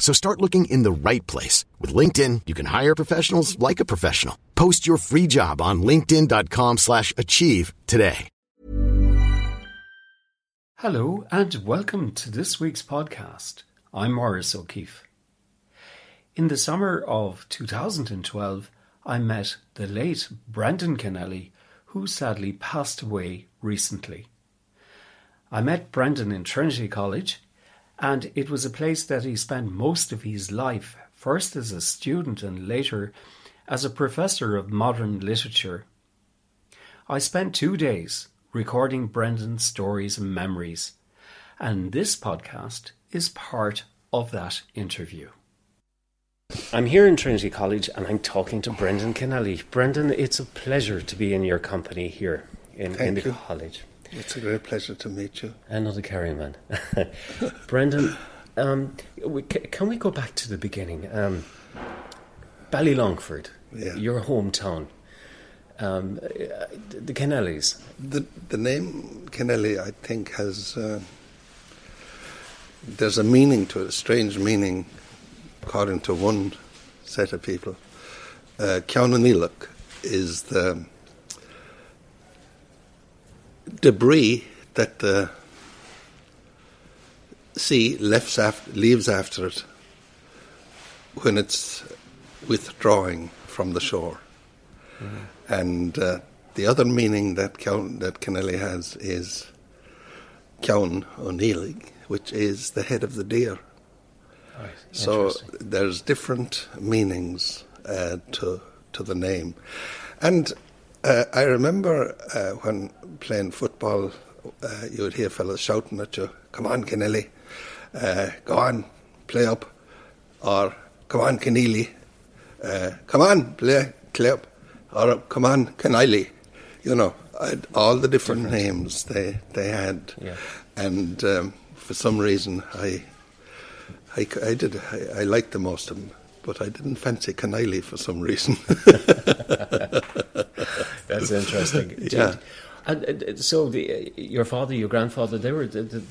So start looking in the right place. With LinkedIn, you can hire professionals like a professional. Post your free job on linkedin.com slash achieve today. Hello and welcome to this week's podcast. I'm Maurice O'Keefe. In the summer of 2012, I met the late Brendan Kennelly, who sadly passed away recently. I met Brandon in Trinity College, and it was a place that he spent most of his life, first as a student and later as a professor of modern literature. I spent two days recording Brendan's stories and memories, and this podcast is part of that interview. I'm here in Trinity College and I'm talking to Brendan Kennelly. Brendan, it's a pleasure to be in your company here in, in the you. college. It's a great pleasure to meet you. Another Kerryman. Brendan, um, can we go back to the beginning? Um, Ballylongford, Yeah. your hometown. Um, the Kennellys. The the name Kennelly, I think, has uh, there's a meaning to it, a strange meaning, according to one set of people. Uh, is the debris that the sea leaves after, leaves after it when it's withdrawing from the shore. And uh, the other meaning that Count, that Kennelly has is Cown O'Neillig, which is the head of the deer. Right. So there's different meanings uh, to to the name, and uh, I remember uh, when playing football, uh, you would hear fellas shouting at you, "Come on, Kennelly, uh, go on, play up," or "Come on, Keneally, uh, come on, play, play up," or "Come on, Kennelly." You know, all the different, names they they had, Yeah. and um, for some reason I. I, I did. I, I liked the most of them, but I didn't fancy Keneally for some reason. That's interesting. Yeah. And, uh, so, the, uh, your father, your grandfather, they were. The, the,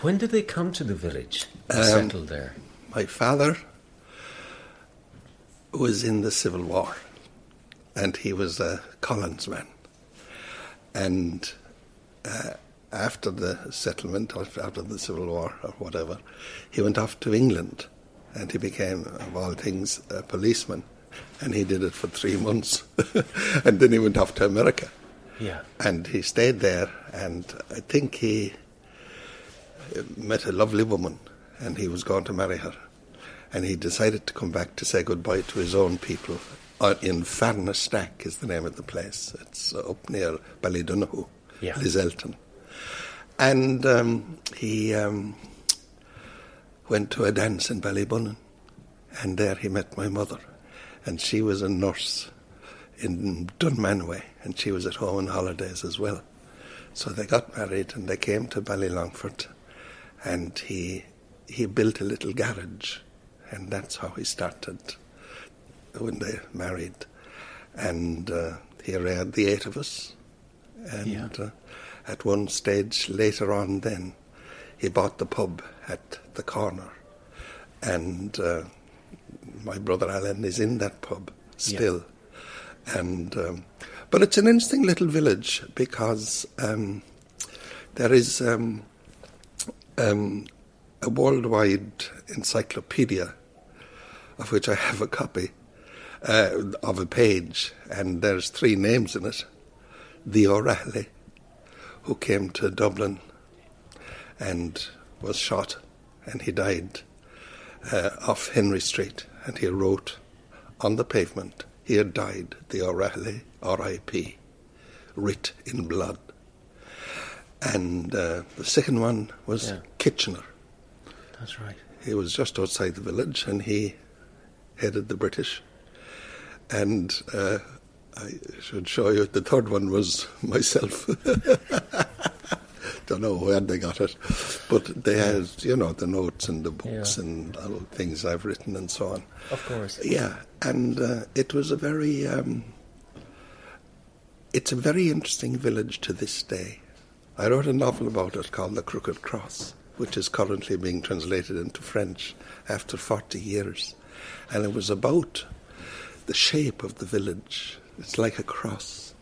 when did they come to the village? and Um, settle there. My father was in the Civil War, and he was a Collins man. And uh, after the settlement, after the Civil War, or whatever, he went off to England, and he became, of all things, a policeman. And he did it for three months, and then he went off to America. Yeah. And he stayed there, and I think he met a lovely woman, and he was going to marry her. And he decided to come back to say goodbye to his own people. Uh, in Farnastack is the name of the place. It's uh, up near Ballydonoghue, Yeah. Lisselton. And um, he um, went to a dance in Ballybunion, and there he met my mother. And she was a nurse in Dunmanway, and she was at home on holidays as well. So they got married and they came to Ballylongford, and he he built a little garage, and that's how he started when they married. And uh, here are the eight of us, and Yeah. uh, at one stage later on, then he bought the pub at the corner, and uh, my brother Alan is in that pub still. And um, but it's an interesting little village because um, there is um, um, a worldwide encyclopedia of which I have a copy uh, of a page, and there's three names in it: the O'Reilly, who came to Dublin and was shot, and he died uh, off Henry Street, and he wrote on the pavement, "Here died the O'Reilly R.I.P. writ in blood." And uh, the second one was Yeah. Kitchener. That's right. He was just outside the village, and he headed the British. And uh, I should show you the third one was myself. Don't know where they got it, but they had, you know, the notes and the books Yeah. and things I've written and so on. Of course. Yeah, and uh, it was a very, um, it's a very interesting village to this day. I wrote a novel about it called The Crooked Cross, which is currently being translated into French after 40 years. And it was about the shape of the village. It's like a cross.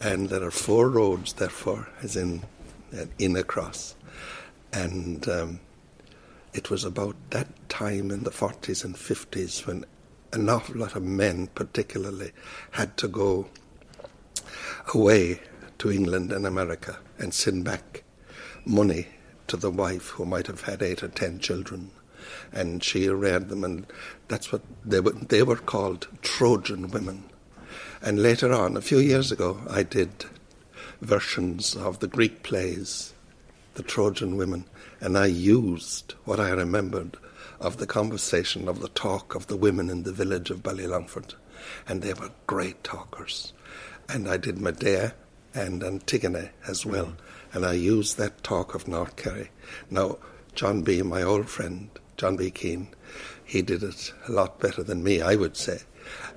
And there are four roads, therefore, as in, uh, in a cross. And um, it was about that time in the 40s and 50s when an awful lot of men, particularly, had to go away to England and America and send back money to the wife who might have had eight or ten children. And she reared them, and that's what they were, they were called Trojan women. And later on, a few years ago, I did versions of the Greek plays, The Trojan Women, and I used what I remembered of the conversation, of the talk of the women in the village of Ballylongford. And they were great talkers. And I did Medea and Antigone as well. And I used that talk of North Kerry. Now, John B., my old friend, John B. Keane, he did it a lot better than me, I would say.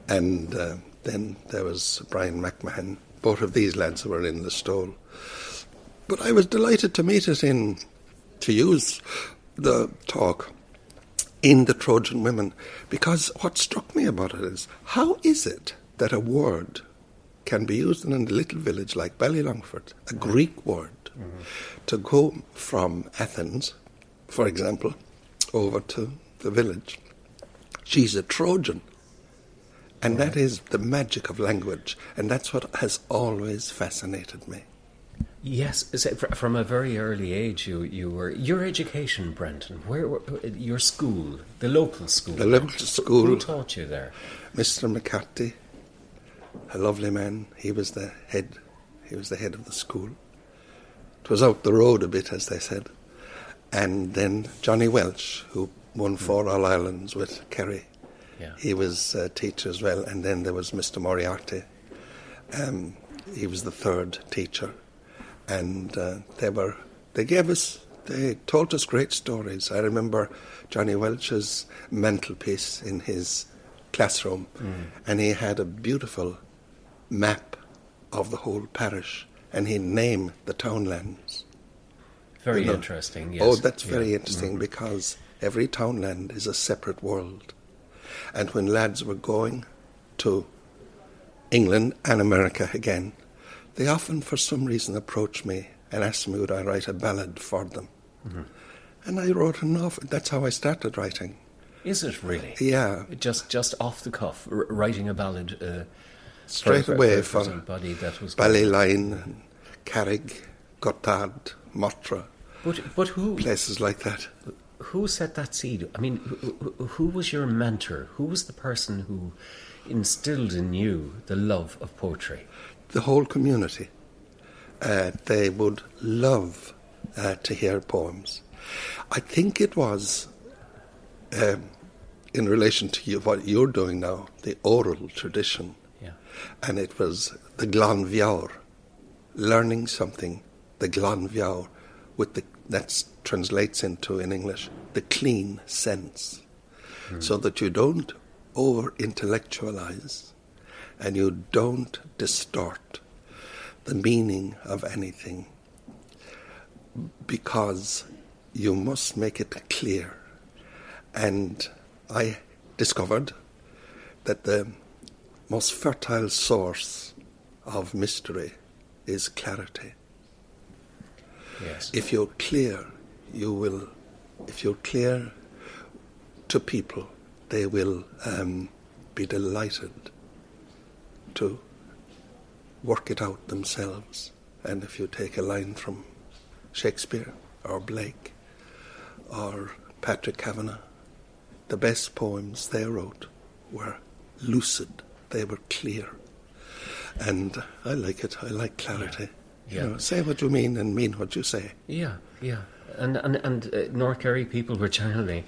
And uh, then there was Bryan MacMahon. Both of these lads were in the stole. But I was delighted to meet it in, to use the talk in the Trojan Women, because what struck me about it is how is it that a word can be used in a little village like Ballylongford, a mm-hmm. Greek word, mm-hmm. to go from Athens, for example, over to the village. She's a Trojan. And that is the magic of language, and that's what has always fascinated me. Yes, so from a very early age, you, you were your education, Brendan. Where your school, the local school? The local school. Who taught you there? Mr. McCarthy, a lovely man, he was the head. He was the head of the school. It was out the road a bit, as they said. And then Johnny Walsh, who won hmm. four All Irelands with Kerry. Yeah. He was a teacher as well. And then there was Mr. Moriarty. Um, he was the third teacher. And uh, they were, they gave us, they told us great stories. I remember Johnny Walsh's mantelpiece in his classroom, and he had a beautiful map of the whole parish, and he named the townlands. Very you know. interesting. Yes. Oh, that's Yeah. very interesting because every townland is a separate world. And when lads were going to England and America again, they often, for some reason, approached me and asked me would I write a ballad for them. Mm-hmm. And I wrote an awful. That's how I started writing. Is it really? Yeah, Just just off the cuff, r- writing a ballad. Uh, straight for, away for, for, somebody that was Ballyline, and Carrig, Gotthard, Motra, But but who places like that. Who set that seed? I mean, who, who- was your mentor? Who was the person who instilled in you the love of poetry? the whole community. Uh, they would love uh, to hear poems. I think it was um, in relation to you, what you're doing now, the oral tradition, Yeah. and it was the Glan Viawr, learning something, the Glan Viawr, with the that translates into in English the clean sense, hmm. so that you don't over intellectualize and you don't distort the meaning of anything because you must make it clear. And I discovered that the most fertile source of mystery is clarity. Yes. If you're clear, you will, if you're clear to people, they will um, be delighted to work it out themselves And if you take a line from Shakespeare or Blake or Patrick Kavanagh, the best poems they wrote were lucid, they were clear. And I like it, I like clarity. Yeah. You know, say what you mean and mean what you say. Yeah, yeah. And and and uh, North Kerry people were generally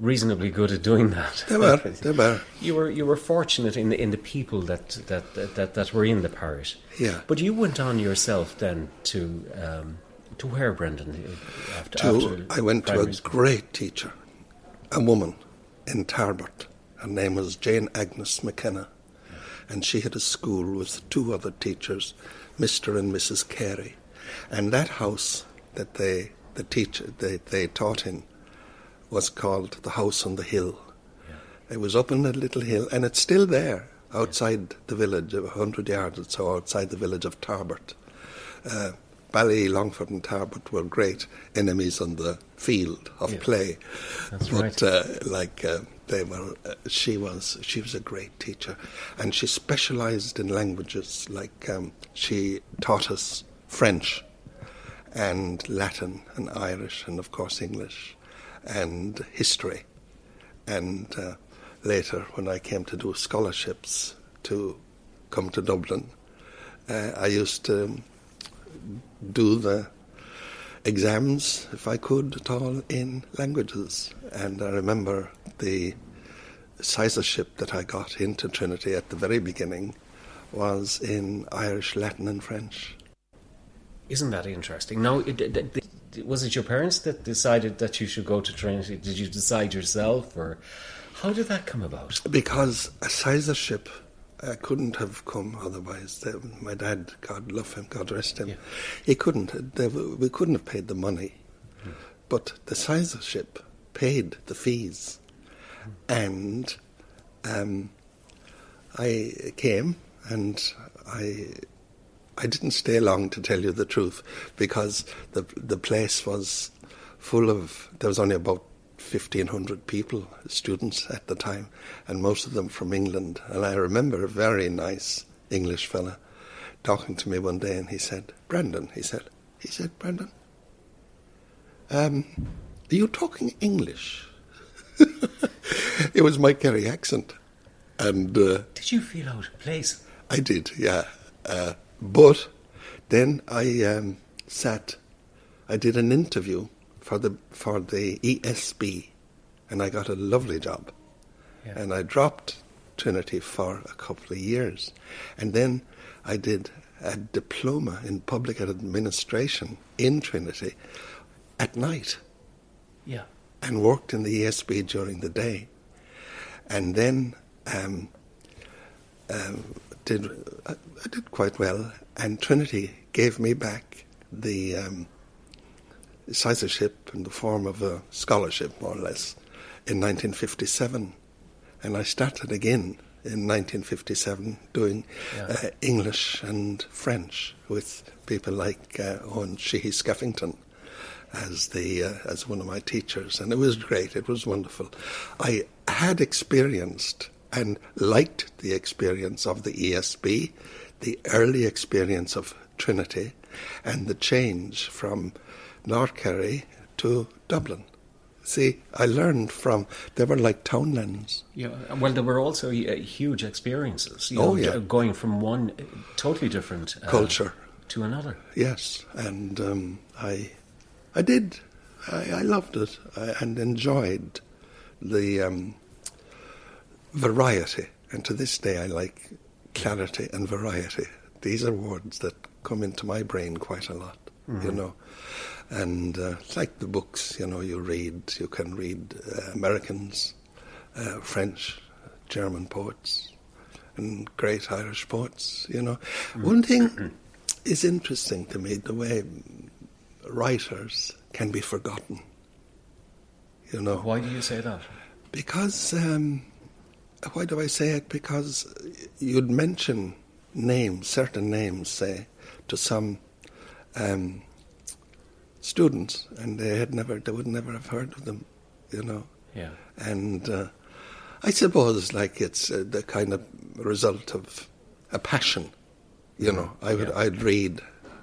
reasonably good at doing that. They were, they were. You were you were fortunate in the in the people that that that, that, that were in the parish. Yeah. But you went on yourself then to um, to where, Brendan? After, to, after I went to a school? great teacher, a woman in Tarbert. Her name was Jane Agnes McKenna, and she had a school with two other teachers, Mr. and Mrs. Carey. And that house that they, the teacher, they, they taught in was called the House on the Hill. It was up on a little hill, and it's still there outside the village, a hundred yards or so outside the village of Tarbert. Uh, Bally, Longford, and Tarbert were great enemies on the field of Yeah. play. That's but right. uh, like uh, they were, uh, she was she was a great teacher, and she specialised in languages. Like um, she taught us French, and Latin, and Irish, and of course English, and history. And uh, later, when I came to do scholarships to come to Dublin, uh, I used to um, do the exams, if I could at all, in languages. And I remember the sizarship that I got into Trinity at the very beginning was in Irish, Latin, and French. Isn't that interesting? Now, it, it, it- was it your parents that decided that you should go to Trinity? Did you decide yourself, or how did that come about? Because a sizarship uh, couldn't have come otherwise. The, my dad, God love him, God rest him, Yeah. he couldn't. They, we couldn't have paid the money, but the sizarship paid the fees, and um, I came and I. I didn't stay long to tell you the truth because the the place was full of there was only about 1500 people students at the time and most of them from England and I remember a very nice English fella talking to me one day and he said Brendan he said he said Brendan um, are you talking English it was my Kerry accent and uh, Did you feel out of place? I did, yeah. Uh, but then I um, sat. I did an interview for the for the ESB, and I got a lovely job. Yeah. And I dropped Trinity for a couple of years, and then I did a diploma in public administration in Trinity at night Yeah. And worked in the ESB during the day, and then um, um, did I, I did quite well. And Trinity gave me back the um, in the form of a scholarship, more or less, in 1957, and I started again in 1957 doing Yeah. uh, English and French with people like uh, Owen Sheehy Skeffington as the uh, as one of my teachers, and it was great. It was wonderful. I had experienced and liked the experience of the ESB, the early experience of Trinity, and the change from North Kerry to Dublin. See, I learned from they were like townlands. Yeah, well, there were also uh, huge experiences. You Oh, know, yeah. going from one uh, totally different uh, Culture. to another. Yes, and um, I, I did. I, I loved it I, and enjoyed the um, variety. And to this day, I like clarity and variety. These are words that come into my brain quite a lot. You know, and uh, it's like the books. You know, you read. You can read uh, Americans, uh, French, German poets, and great Irish poets. You know, one thing is interesting to me the way writers can be forgotten. You know, Why do you say that? because um, why do I say it? Because you'd mention names, certain names, say, to some um, students, and they had never, they would never have heard of them. You know, Yeah. and uh, I suppose like it's uh, the kind of result of a passion. You know, I would Yeah. I'd read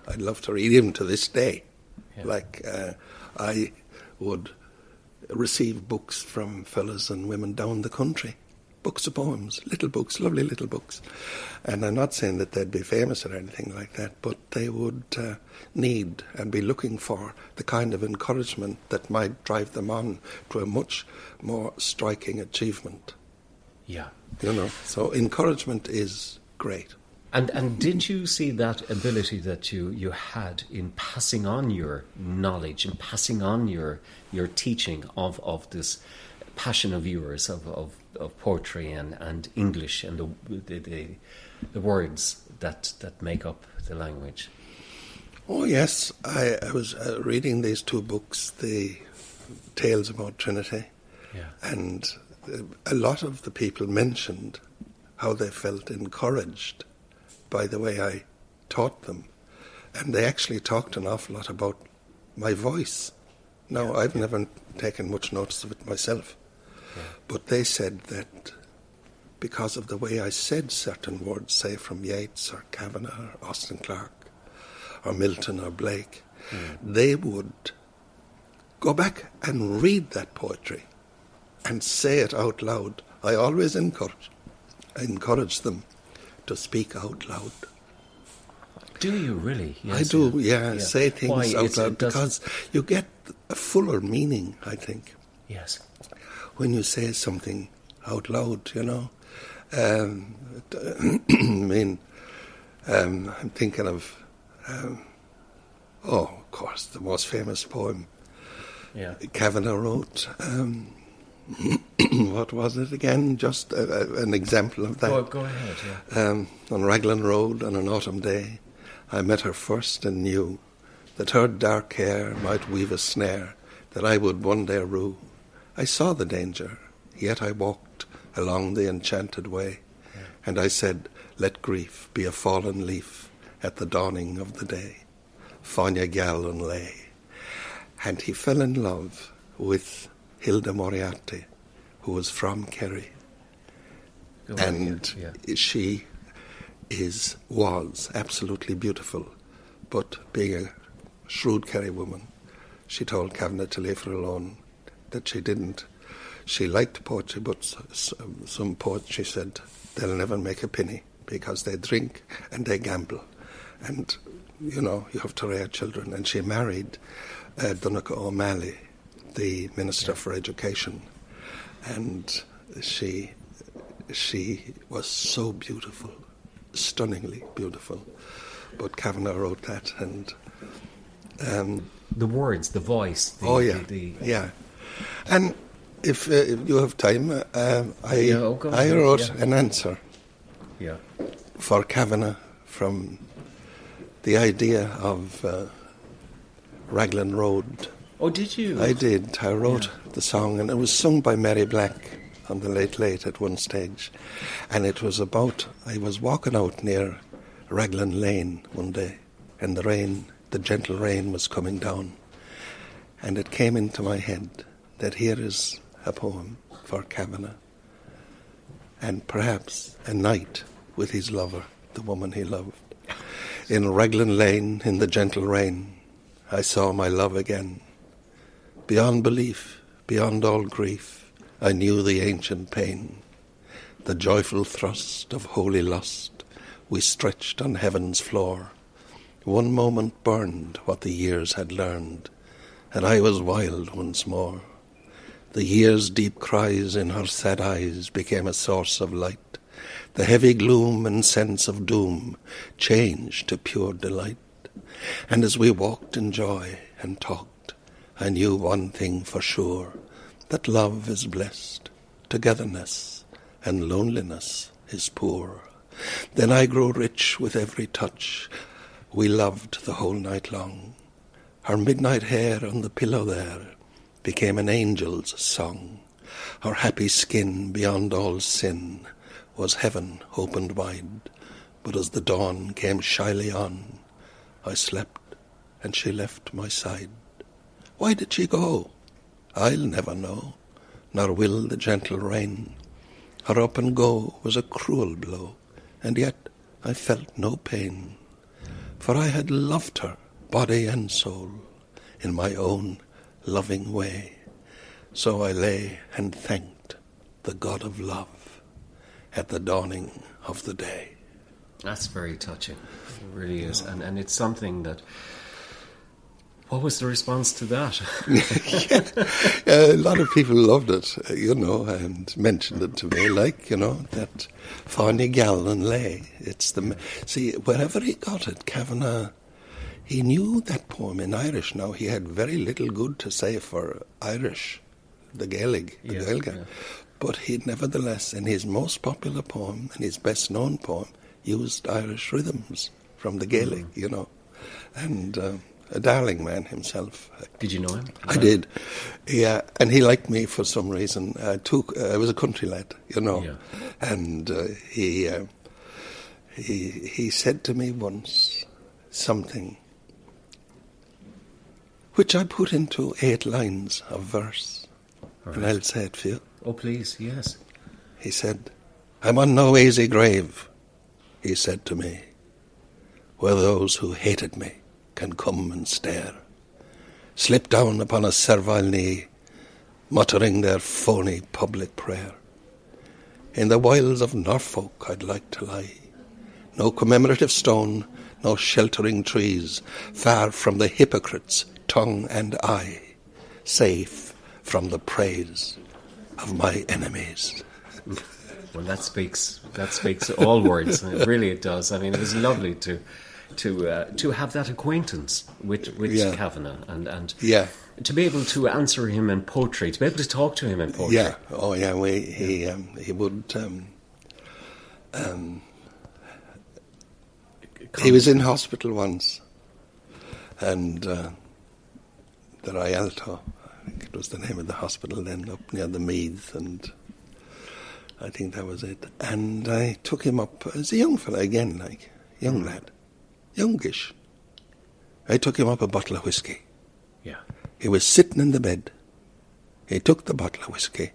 I'd love to read, even to this day. Yeah. Like uh, I would receive books from fellas and women down the country. Books of poems, little books, lovely little books. And I'm not saying that they'd be famous or anything like that, but they would uh, need and be looking for the kind of encouragement that might drive them on to a much more striking achievement. Yeah. You know, so encouragement is great. And and did you see that ability that you, you had in passing on your knowledge and passing on your your teaching of, of this passion of yours of, of, of poetry and, and English and the, the, the the words that that make up the language? Oh yes, I, I was uh, reading these two books, the tales about Trinity, Yeah. and uh, a lot of the people mentioned how they felt encouraged by the way I taught them, and they actually talked an awful lot about my voice. Now I've never taken much notice of it myself, but they said that because of the way I said certain words, say from Yeats or Kavanagh or Austin Clarke or Milton or Blake, hmm. they would go back and read that poetry and say it out loud. I always encourage, encourage them to speak out loud. Do you really? I do, yeah, say things Why? out loud because you get a fuller meaning, I think, Yes. when you say something out loud, you know. Um, I mean, um, I'm thinking of, um, oh, of course, the most famous poem Yeah. Kavanagh wrote. Um, what was it again? Just a, a, an example of that. Go, go ahead. Yeah. Um, on Raglan Road on an autumn day, I met her first and knew that her dark hair might weave a snare that I would one day rue. I saw the danger, yet I walked along the enchanted way, and I said, Let grief be a fallen leaf at the dawning of the day. Fáine Gallen lay. And he fell in love with Hilda Moriarty, who was from Kerry ahead, and yeah. she is was absolutely beautiful, but being a shrewd Kerry woman, she told Kavanagh to leave her alone. That she didn't. She liked poetry, but s- some poets, she said, they'll never make a penny because they drink and they gamble, and you know you have to rear children. And she married uh, Donogh O'Malley, the Minister for Education, and she she was so beautiful, stunningly beautiful. But Kavanagh wrote that, and um, The words, the voice. The, oh yeah, The, the, yeah. And if, uh, if you have time, uh, I Yeah, oh, I wrote yeah. an answer yeah. for Kavanagh from the idea of uh, Raglan Road. Oh, did you? I did. I wrote the song, and it was sung by Mary Black on the Late Late at one stage. And it was about I was walking out near Raglan Lane one day, and the rain, the gentle rain, was coming down. And it came into my head that here is a poem for Kavanagh, and perhaps a night with his lover, the woman he loved. In Raglan Lane, in the gentle rain, I saw my love again. Beyond belief, beyond all grief, I knew the ancient pain. The joyful thrust of holy lust, we stretched on heaven's floor. One moment burned what the years had learned, and I was wild once more. The year's deep cries in her sad eyes became a source of light. The heavy gloom and sense of doom changed to pure delight. And as we walked in joy and talked, I knew one thing for sure that love is blessed, togetherness, and loneliness is poor. Then I grew rich with every touch. We loved the whole night long. Her midnight hair on the pillow there became an angel's song. Her happy skin beyond all sin was heaven opened wide. But as the dawn came shyly on, I slept and she left my side. Why did she go? I'll never know, nor will the gentle rain. Her up and go was a cruel blow, and yet I felt no pain. for I had loved her, body and soul, in my own loving way. So I lay and thanked the God of love at the dawning of the day. That's very touching. It really is. And, and it's something that. What was the response to that? yeah, a lot of people loved it, you know, and mentioned it to me, like, you know, that Fáinne Geall lay. It's the. See, wherever he got it, Kavanagh, he knew that poem in Irish. Now, he had very little good to say for Irish, the Gaelic, the Yeah, yeah. But he nevertheless, in his most popular poem and his best known poem, used Irish rhythms from the Gaelic, Mm-hmm. you know. And uh, a darling man himself. Did you know him? I did. Yeah, and he liked me for some reason. I took. Uh, I was a country lad, you know, Yeah. and uh, he uh, he he said to me once something which I put into eight lines of verse, and I'll say it for you. Oh, please, yes. He said, "I'm on no easy grave," he said to me, "where those who hated me can come and stare, slip down upon a servile knee, muttering their phony public prayer. In the wilds of Norfolk I'd like to lie, no commemorative stone, no sheltering trees, far from the hypocrite's tongue and eye, safe from the praise of my enemies." Well, that speaks that speaks all words. It really, it does. I mean, it was lovely to to uh, to have that acquaintance with with Yeah. Kavanagh and and Yeah. to be able to answer him in poetry, to be able to talk to him in poetry. Yeah. Oh, yeah. We, he um, he would. Um, um, he was in hospital once, and uh, the Rialto, I think it was the name of the hospital then, up near the Meath, and I think that was it. And I took him up as a young fellow again, like young lad, youngish. I took him up a bottle of whiskey. yeah. He was sitting in the bed. He took the bottle of whiskey,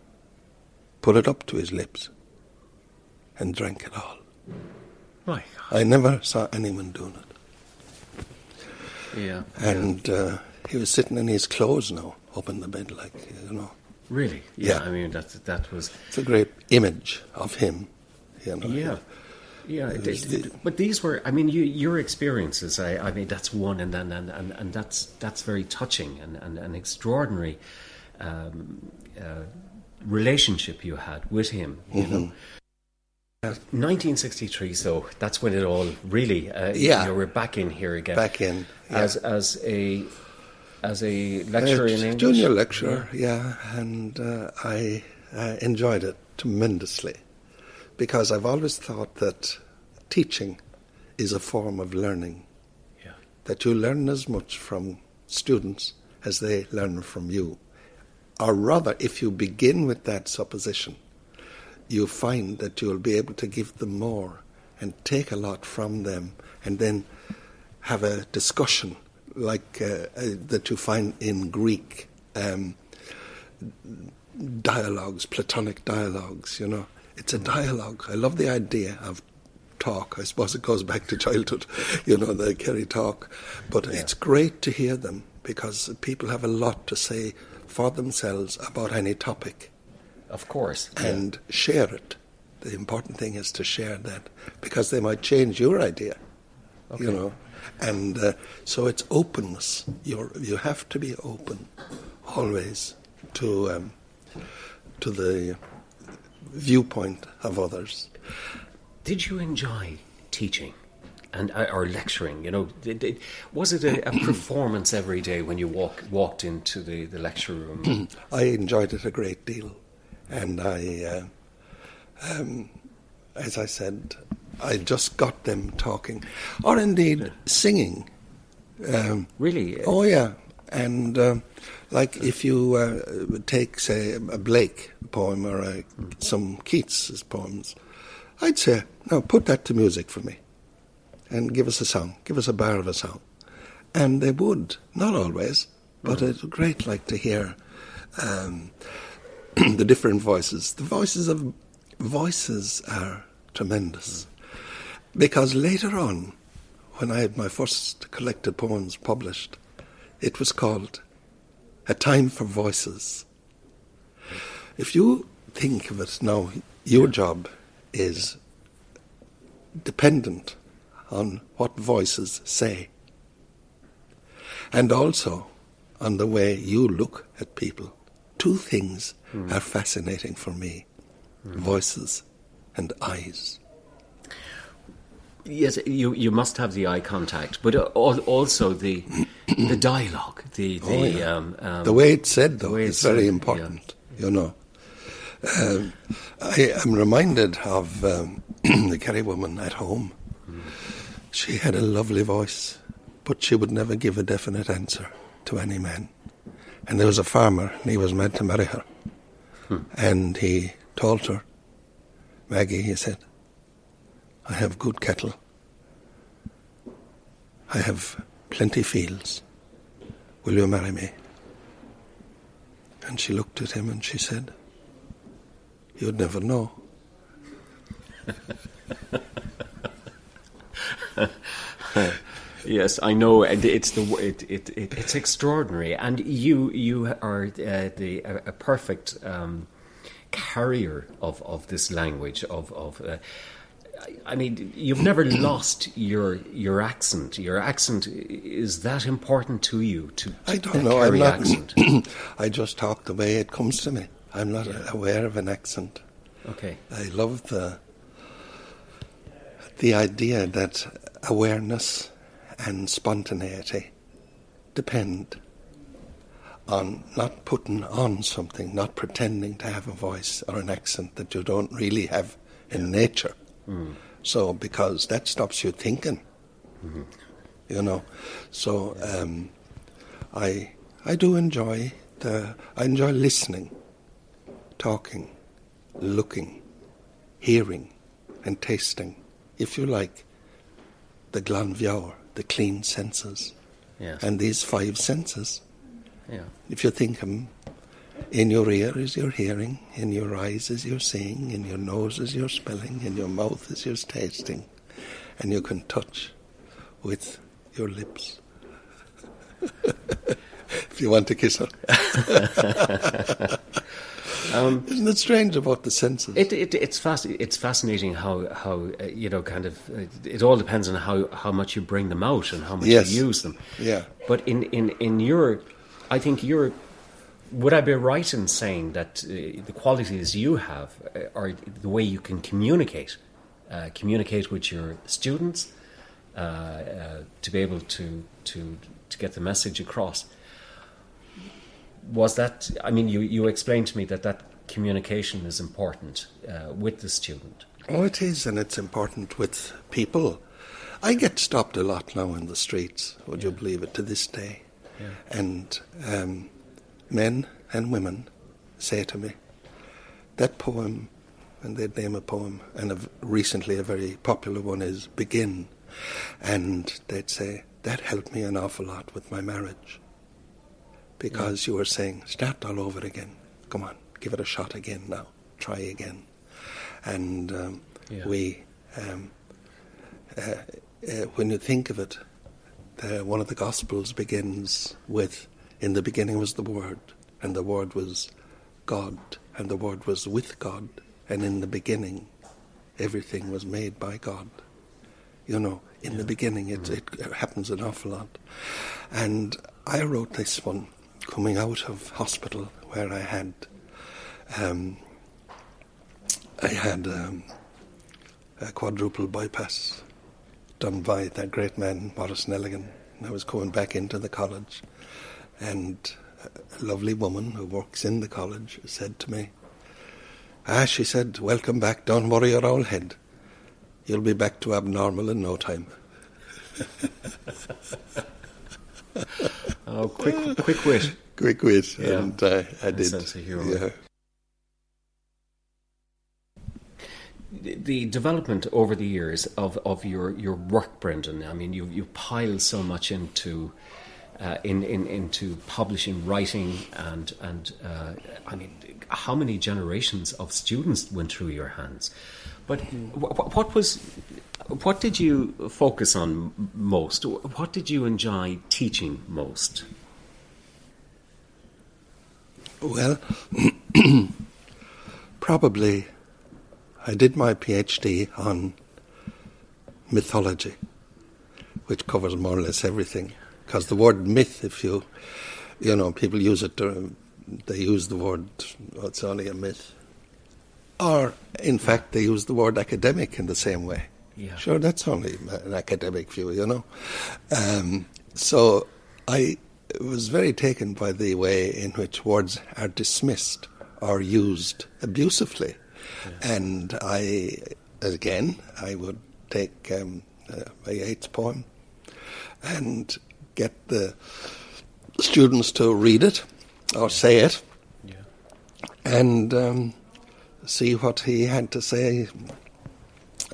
put it up to his lips, and drank it all. My I never saw anyone doing it. Yeah. And uh, he was sitting in his clothes now, up in the bed, like, you know. Really? Yeah. Yeah. I mean, that that was. It's a great image of him, you know. Yeah. Yeah, it- it- but these were, I mean, you, your experiences. I, I mean, that's one, and and, and, and, and that's that's very touching and and an extraordinary um, uh, relationship you had with him. You know, Mm-hmm. 1963. So that's when it all really. Uh, Yeah. you were back in here again. Back in, yeah. as as a as a lecturer Uh, in English. Junior lecturer, yeah, and uh, I uh, enjoyed it tremendously because I've always thought that teaching is a form of learning. Yeah. that you learn as much from students as they learn from you. Or rather, if you begin with that supposition, you find that you'll be able to give them more and take a lot from them and then have a discussion like uh, uh, that you find in Greek um, dialogues, Platonic dialogues, you know. It's a dialogue. I love the idea of talk. I suppose it goes back to childhood, you know, the Kerry talk. But it's great to hear them because people have a lot to say for themselves about any topic Of course. and share it. The important thing is to share that because they might change your idea, you know. And uh, so it's openness. You're, you have to be open always to um, to the viewpoint of others. Did you enjoy teaching and uh, or lecturing? You know, was it a, a performance every day when you walk walked into the, the lecture room? I enjoyed it a great deal, and I, uh, um, as I said, I just got them talking, or indeed singing. Um, really? Oh yeah, and um, like if you uh, take, say, a Blake poem or a, some Keats' poems, I'd say, now put that to music for me, and give us a song, give us a bar of a song, and they would, not always, but it's great, like to hear um, the different voices. The voices of voices are tremendous, because later on, when I had my first collected poems published. It was called A Time for Voices. If you think of it now, your job is dependent on what voices say, and also on the way you look at people. Two things mm. are fascinating for me mm. voices and eyes. Yes, you you must have the eye contact, but also the the dialogue, the the, oh, yeah. um, um, the way it's said though is very important. Yeah. You know, um, I am reminded of um, the Kerry woman at home. Mm. She had a lovely voice, but she would never give a definite answer to any man. And there was a farmer, and he was meant to marry her. Hmm. And he told her, Maggie, he said, I have good cattle. I have plenty fields. Will you marry me? And she looked at him and she said, You'd never know. yes, I know, and it's the it, it, it, it's extraordinary, and you you are uh, the a, a perfect um, carrier of, of this language of of. Uh, I mean, you've never lost your your accent. Your accent is that important to you? To, to I don't know. I'm not. I just talk the way it comes to me. I'm not yeah. aware of an accent. Okay. I love the the idea that awareness and spontaneity depend on not putting on something, not pretending to have a voice or an accent that you don't really have in nature. Mm. So, because that stops you thinking, mm-hmm. you know. So, um, I I do enjoy the I enjoy listening, talking, looking, hearing, and tasting, if you like, the Glan the clean senses. Yes. And these five senses. Yeah. If you think them, in your ear is your hearing, in your eyes is your seeing, in your nose is your smelling, in your mouth is your tasting, and you can touch with your lips. if you want to kiss her. Um, Isn't it strange about the senses? It, it, it's fasc- It's fascinating how how uh, you know kind of uh, it all depends on how, how much you bring them out and how much yes. you use them. Yeah. But in, in, in your, I think you're. Would I be right in saying that uh, the qualities you have uh, are the way you can communicate, uh, communicate with your students, uh, to be able to to to get the message across? was that i mean you, you explained to me that that communication is important uh, with the student oh it is and it's important with people i get stopped a lot now in the streets would yeah. you believe it to this day yeah. and um, men and women say to me that poem and they'd name a poem and a, recently a very popular one is begin and they'd say that helped me an awful lot with my marriage because you were saying, start all over again. Come on, give it a shot again now. Try again. And um, yeah. we, um, uh, uh, when you think of it, the, one of the Gospels begins with, In the beginning was the Word, and the Word was God, and the Word was with God, and in the beginning everything was made by God. You know, in yeah. the beginning it, mm-hmm. it happens an awful lot. And I wrote this one coming out of hospital where I had um, I had um, a quadruple bypass done by that great man Maurice Neligan. And I was going back into the college, and a lovely woman who works in the college said to me, "Ah," she said, "welcome back. Don't worry your old head. You'll be back to abnormal in no time." oh, quick, quick wit. Quick wit, yeah. and uh, I did. Sense of humor. Yeah. The development over the years of, of your, your work, Brendan. I mean, you you pile so much into uh, in, in into publishing, writing, and and uh, I mean, how many generations of students went through your hands? But wh- what was what did you focus on most? What did you enjoy teaching most? Well, probably I did my PhD on mythology, which covers more or less everything. Because the word myth, if you, you know, people use it, to, they use the word, oh, it's only a myth. Or, in fact, they use the word academic in the same way. Yeah. Sure, that's only an academic view, you know. Um, so I was very taken by the way in which words are dismissed or used abusively. Yeah. And I, again, I would take um, uh, my Yeats poem and get the students to read it or say it yeah. and um, see what he had to say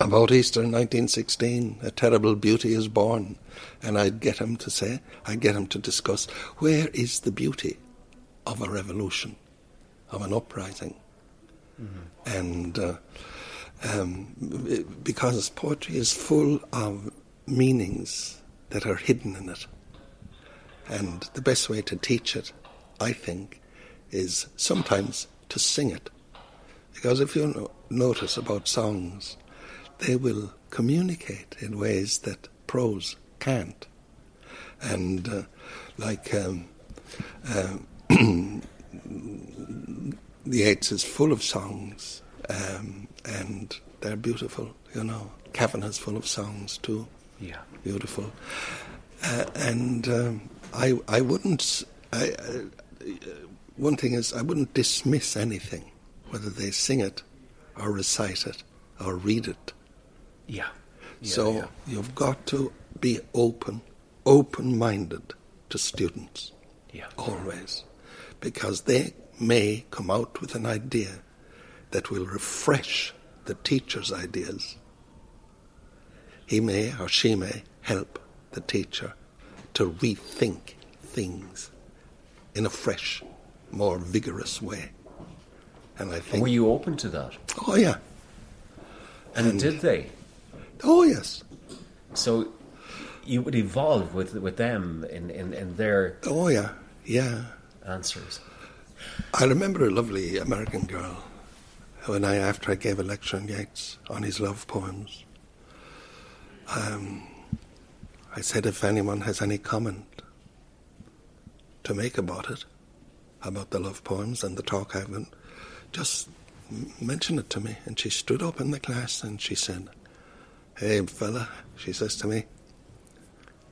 about Easter 1916, a terrible beauty is born. And I'd get him to say, I'd get him to discuss, where is the beauty of a revolution, of an uprising? Mm-hmm. And uh, um, because poetry is full of meanings that are hidden in it. And the best way to teach it, I think, is sometimes to sing it. Because if you notice about songs, they will communicate in ways that prose can't. And uh, like um, uh, Yeats is full of songs, um, and they're beautiful. You know, Kavanagh's full of songs too. Yeah, beautiful. Uh, and um, I, I wouldn't. I, uh, one thing is, I wouldn't dismiss anything, whether they sing it, or recite it, or read it. Yeah. yeah so yeah. you've got to be open, open-minded to students. Yeah. Always, because they may come out with an idea that will refresh the teacher's ideas. He may or she may help the teacher to rethink things in a fresh, more vigorous way. And I think. Were you open to that? Oh yeah. And, and did they? Oh yes. So you would evolve with with them in, in, in their Oh yeah. Yeah. answers. I remember a lovely American girl when I after I gave a lecture on Yeats on his love poems. Um, I said if anyone has any comment to make about it, about the love poems and the talk I've been, just mention it to me. And she stood up in the class and she said, Hey, fella, she says to me,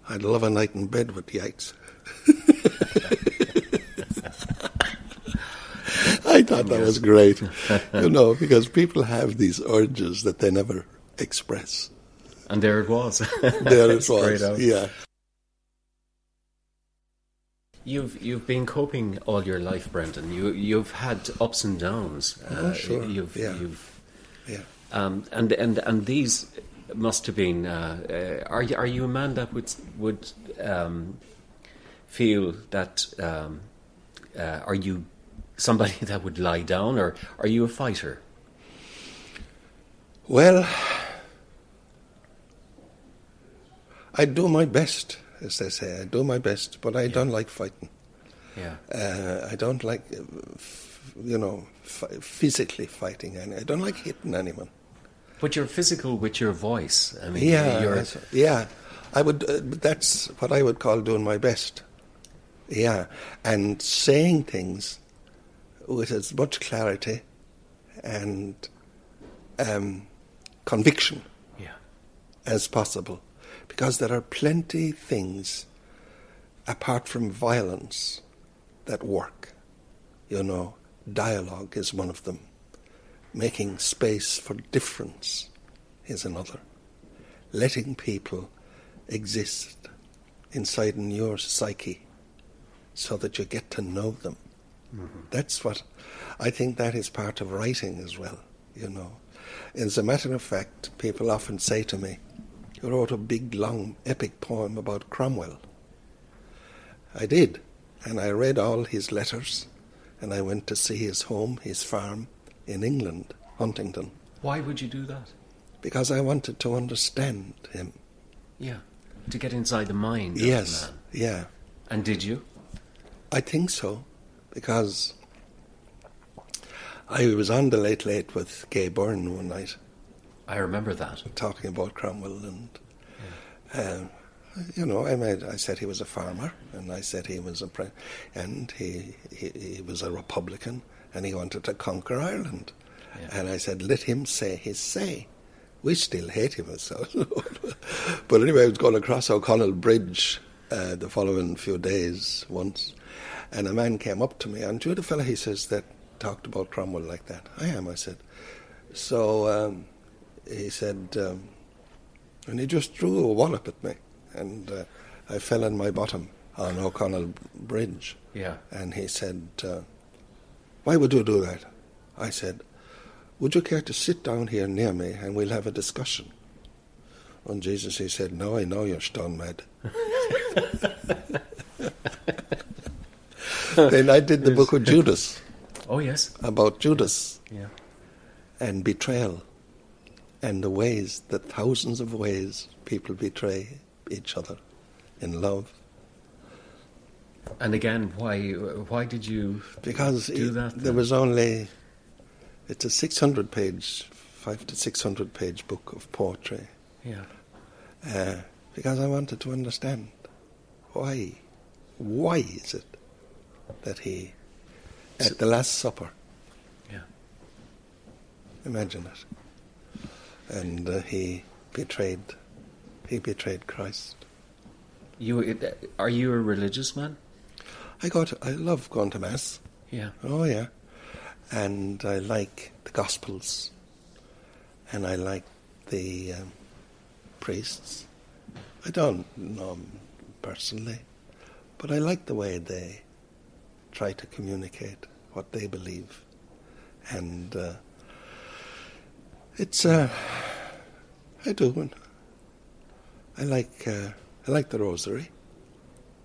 I'd love a night in bed with Yeats. I thought that was great, you know, because people have these urges that they never express. And there it was. there it was. Yeah. You've you've been coping all your life, Brendan. You you've had ups and downs. Oh, uh, sure. You've, yeah. You've, yeah. Um, and and and these must have been. Uh, uh, are you are you a man that would would um, feel that? Um, uh, are you somebody that would lie down, or are you a fighter? Well, I do my best, as they say. I do my best, but I yeah. don't like fighting. Yeah. Uh, I don't like, uh, you know, f- physically fighting. I don't like hitting anyone. But you're physical with your voice. I mean, yeah, yeah. I would. Uh, that's what I would call doing my best. Yeah, and saying things with as much clarity and um, conviction yeah. as possible, because there are plenty things apart from violence that work. You know, dialogue is one of them making space for difference is another. Letting people exist inside in your psyche so that you get to know them. Mm-hmm. That's what I think that is part of writing as well, you know. As a matter of fact, people often say to me, You wrote a big, long, epic poem about Cromwell. I did. And I read all his letters, and I went to see his home, his farm in England, Huntingdon, Why would you do that? because I wanted to understand him. Yeah. To get inside the mind yes, of the man. yeah. And did you? I think so, because I was on the Late Late with Gay Byrne one night, I remember that. talking about Cromwell, and um, you know, I made, I said he was a farmer, and I said he was a pre- and he, he he was a Republican, and he wanted to conquer Ireland, Yeah. and I said, let him say his say. We still hate him as so. but anyway, I was going across O'Connell Bridge uh, the following few days once, and a man came up to me, and you're the fellow he says, that talked about Cromwell like that. I am, I said. So um, he said, um, and he just threw a wallop at me, and uh, I fell on my bottom on O'Connell Bridge. Yeah. And he said, uh, Why would you do that? I said, Would you care to sit down here near me and we'll have a discussion? And Jesus, he said, No, I know you're stone mad. then I did the book of Judas, Oh, yes. about Judas Yeah. and betrayal and the ways, the thousands of ways people betray each other in love. And again, why why did you Because do that? there was only, it's a 600 page, five to 600 page book of poetry. Yeah. Uh, because I wanted to understand why, why is it that he, at the Last Supper, Yeah. imagine it, and uh, he betrayed, he betrayed Christ. You are you a religious man? I go to, I love going to mass. Yeah. Oh yeah, and I like the Gospels, and I like the um, priests. I don't know them personally, but I like the way they try to communicate what they believe, and uh, it's uh, I do. I like uh, I like the Rosary.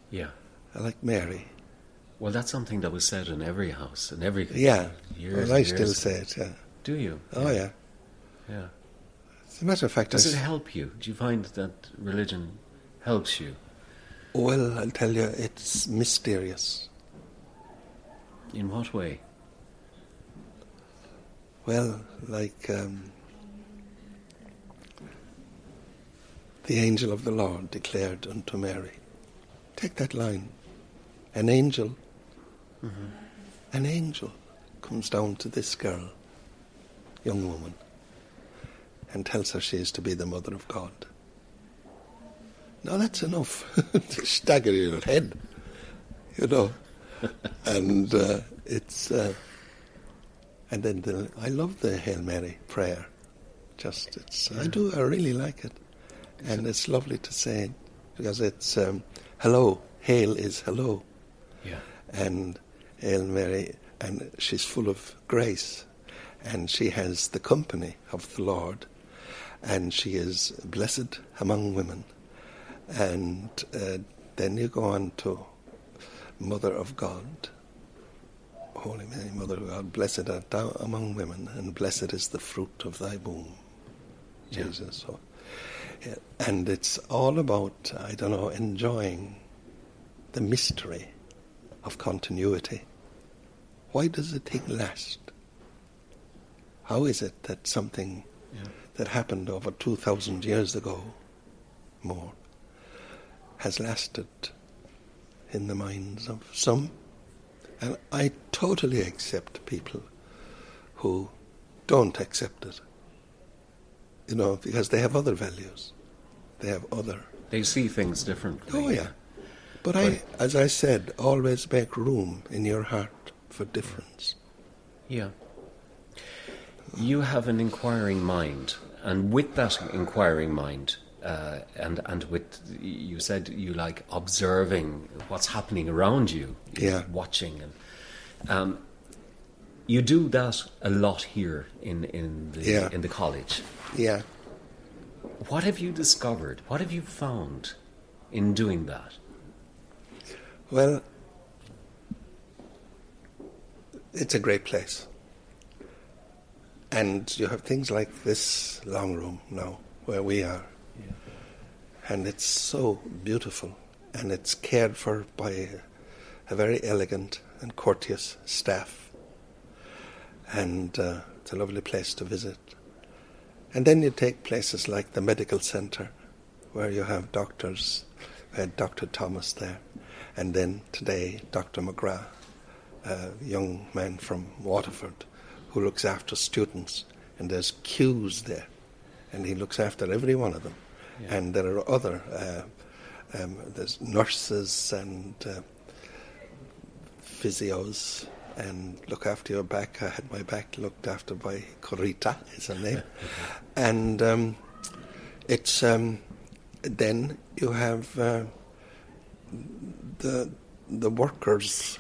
Yeah. I like Mary. Well, that's something that was said in every house, in every Yeah, years. well, I still years. say it. Yeah. Do you? Oh yeah. Yeah. As a matter of fact, Does I it help you? Do you find that religion helps you? well, I'll tell you, it's mysterious. In what way? Well, like um, the angel of the Lord declared unto Mary. Take that line. An angel, an angel comes down to this girl, young woman, and tells her she is to be the mother of God. Now that's enough to stagger your head, you know. and uh, it's, uh, and then the, I love the Hail Mary prayer. Just, it's, I do, I really like it. And it's lovely to say it because it's um, hello, hail is hello Yeah. and Hail Mary, and she's full of grace, and she has the company of the Lord, and she is blessed among women. And uh, then you go on to Mother of God, Holy Mary, Mother of God, blessed art thou among women, and blessed is the fruit of thy womb, Yeah. Jesus. So, and it's all about, I don't know, enjoying the mystery of continuity. Why does a thing last? How is it that something Yeah. that happened over 2,000 years ago, more, has lasted in the minds of some? And I totally accept people who don't accept it. You know, because they have other values. They have other They see things differently. Oh yeah, but I, as I said, always make room in your heart for difference. Yeah. You have an inquiring mind, and with that inquiring mind, uh, and and with you said you like observing what's happening around you, Yeah. watching, and um, you do that a lot here in in the Yeah. in the college. Yeah, What have you discovered? What have you found in doing that? Well, it's a great place. And you have things like this long room now, where we are. Yeah. And it's so beautiful. And it's cared for by a, a very elegant and courteous staff. And uh, it's a lovely place to visit. And then you take places like the medical centre, where you have doctors. We had Dr. Thomas there. And then today, Dr. McGrath, a young man from Waterford who looks after students. And there's queues there. And he looks after every one of them. Yeah. And there are other, uh, um, there's nurses and uh, physios and look after your back. I had my back looked after by Corita, is her name. and um, it's um, then you have uh, the the workers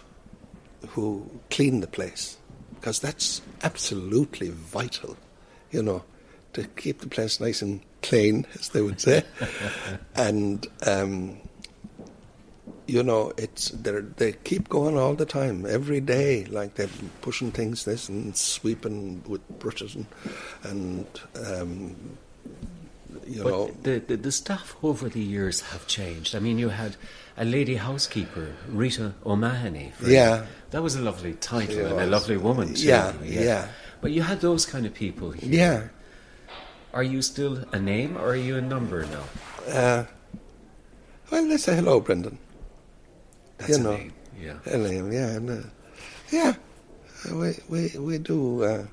who clean the place because that's absolutely vital, you know, to keep the place nice and clean, as they would say, and. Um, you know, it's they they keep going all the time, every day. Like they're pushing things, this and sweeping with brushes and, and um, you but know. the, the the staff over the years have changed. I mean, you had a lady housekeeper, Rita O'Mahony. for- Yeah. that was a lovely title and a lovely woman too. Yeah, yeah. But you had those kind of people. Here. Yeah, Are you still a name or are you a number now? uh, well, let's say hello, Brendan. That's You a know. name. Yeah. Hello, yeah, and, uh, yeah. We we we do. Uh,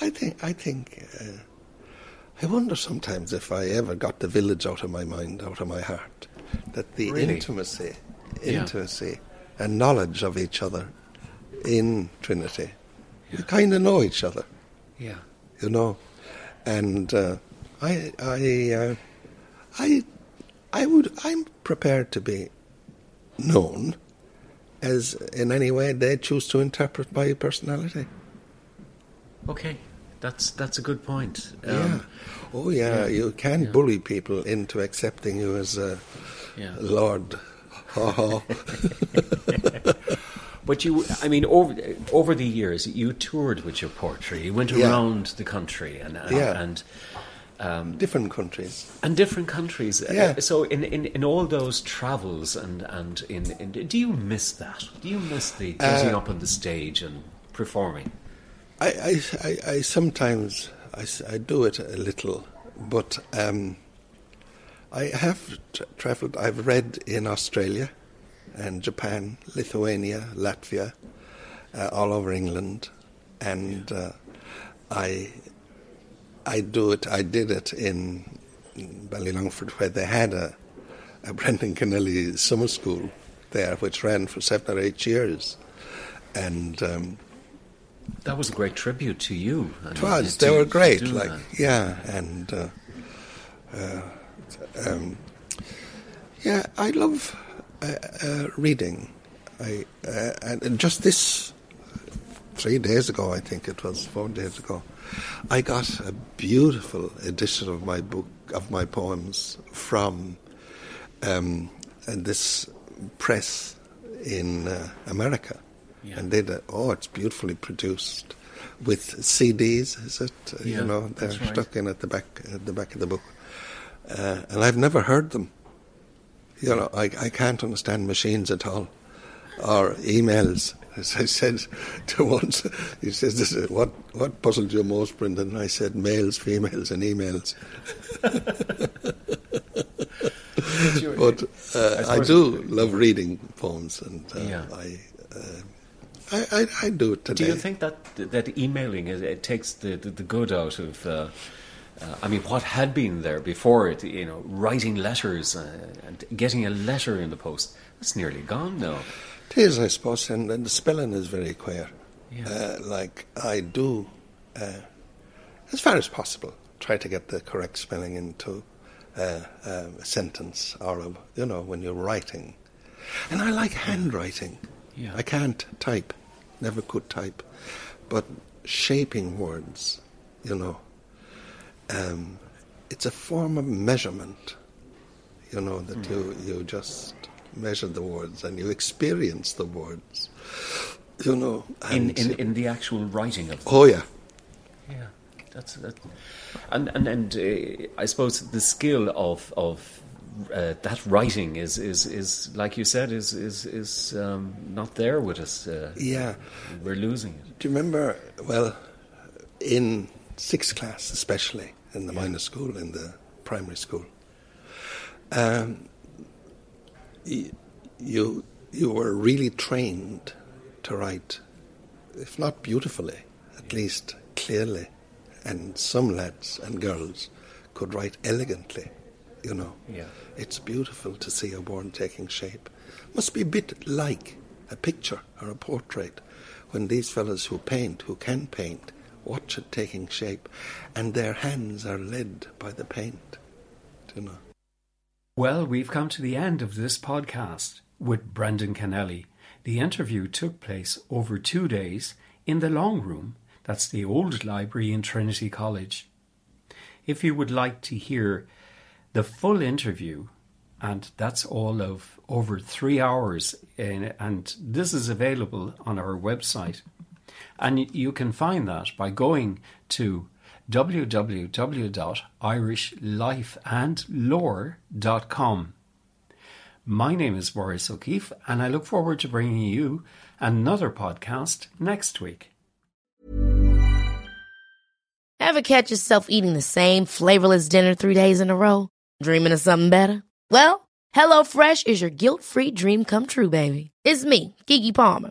I think I think. Uh, I wonder sometimes if I ever got the village out of my mind, out of my heart. That the Really? intimacy, Yeah. intimacy, and knowledge of each other in Trinity. We kind of know each other, Yeah. you know, and uh, I I uh, I I would I'm prepared to be known as in any way they choose to interpret my personality. Okay. That's that's a good point. Um, yeah. Oh yeah, you can yeah. bully people into accepting you as a Yeah. lord. But you, I mean, over over the years, you toured with your poetry. You went Yeah. around the country and and, Yeah. and um, different countries. and different countries. Uh, so in, in, in all those travels and and in, in do you miss that? Do you miss the getting Uh, up on the stage and performing? I, I, I, I sometimes I, I do it a little, but um, I have tra- travelled. I've read in Australia, and Japan, Lithuania, Latvia, uh, all over England, and uh, I I do it. I did it in Ballylongford, where they had a, a Brendan Kennelly summer school there, which ran for seven or eight years, and. Um, That was a great tribute to you. I It was. They were great. Like that. yeah, and uh, uh, um, yeah, I love uh, uh, reading. I uh, and and just this three days ago, I think it was four days ago, I got a beautiful edition of my book of my poems from um, this press in uh, America. Yeah. And they did, oh, it's beautifully produced with CDs, is it? Uh, Yeah, you know, they're right. stuck in at the back at the back of the book. Uh, and I've never heard them. You know, I, I can't understand machines at all, or emails. As I said to once, he says, "What what puzzled you most, Brendan?" I said, "Males, females, and emails." But uh, I, suppose- do love reading poems, and uh, Yeah. I, uh, I, I I do it today. Do you think that that emailing it, it takes the, the, the good out of? Uh, uh, I mean, what had been there before it? You know, writing letters uh, and getting a letter in the post. That's nearly gone now. It is, I suppose, and, and the spelling is very queer. Yeah. Uh, like I do, uh, as far as possible, try to get the correct spelling into uh, um, a sentence or a, you know when you're writing. And I like handwriting. Yeah. I can't type, never could type, but shaping words, you know, um, it's a form of measurement. You know that you you just measure the words and you experience the words. You know, in, in in the actual writing of them. Oh yeah, yeah. That's that, and and and uh, I suppose the skill of of uh, that writing is, is is like you said is is is um, not there with us. Uh, yeah, we're losing it. Do you remember? Well, in sixth class, especially in the yeah. minor school, in the primary school, um, you you were really trained to write, if not beautifully, at least clearly, and some lads and girls could write elegantly. You know, yeah. it's beautiful to see a word taking shape. Must be a bit like a picture or a portrait when these fellows who paint, who can paint, watch it taking shape, and their hands are led by the paint. You know? Well, we've come to the end of this podcast with Brendan Kennelly. The interview took place over two days in the Long Room, that's the old library in Trinity College. If you would like to hear the full interview, and that's all of over three hours, eh, and this is available on our website. And you can find that by going to www.irishlifeandlore.com. My name is Maurice O'Keeffe, and I look forward to bringing you another podcast next week. Ever catch yourself eating the same flavorless dinner three days in a row? Dreaming of something better? Well, HelloFresh is your guilt free dream come true, baby. It's me, Keke Palmer.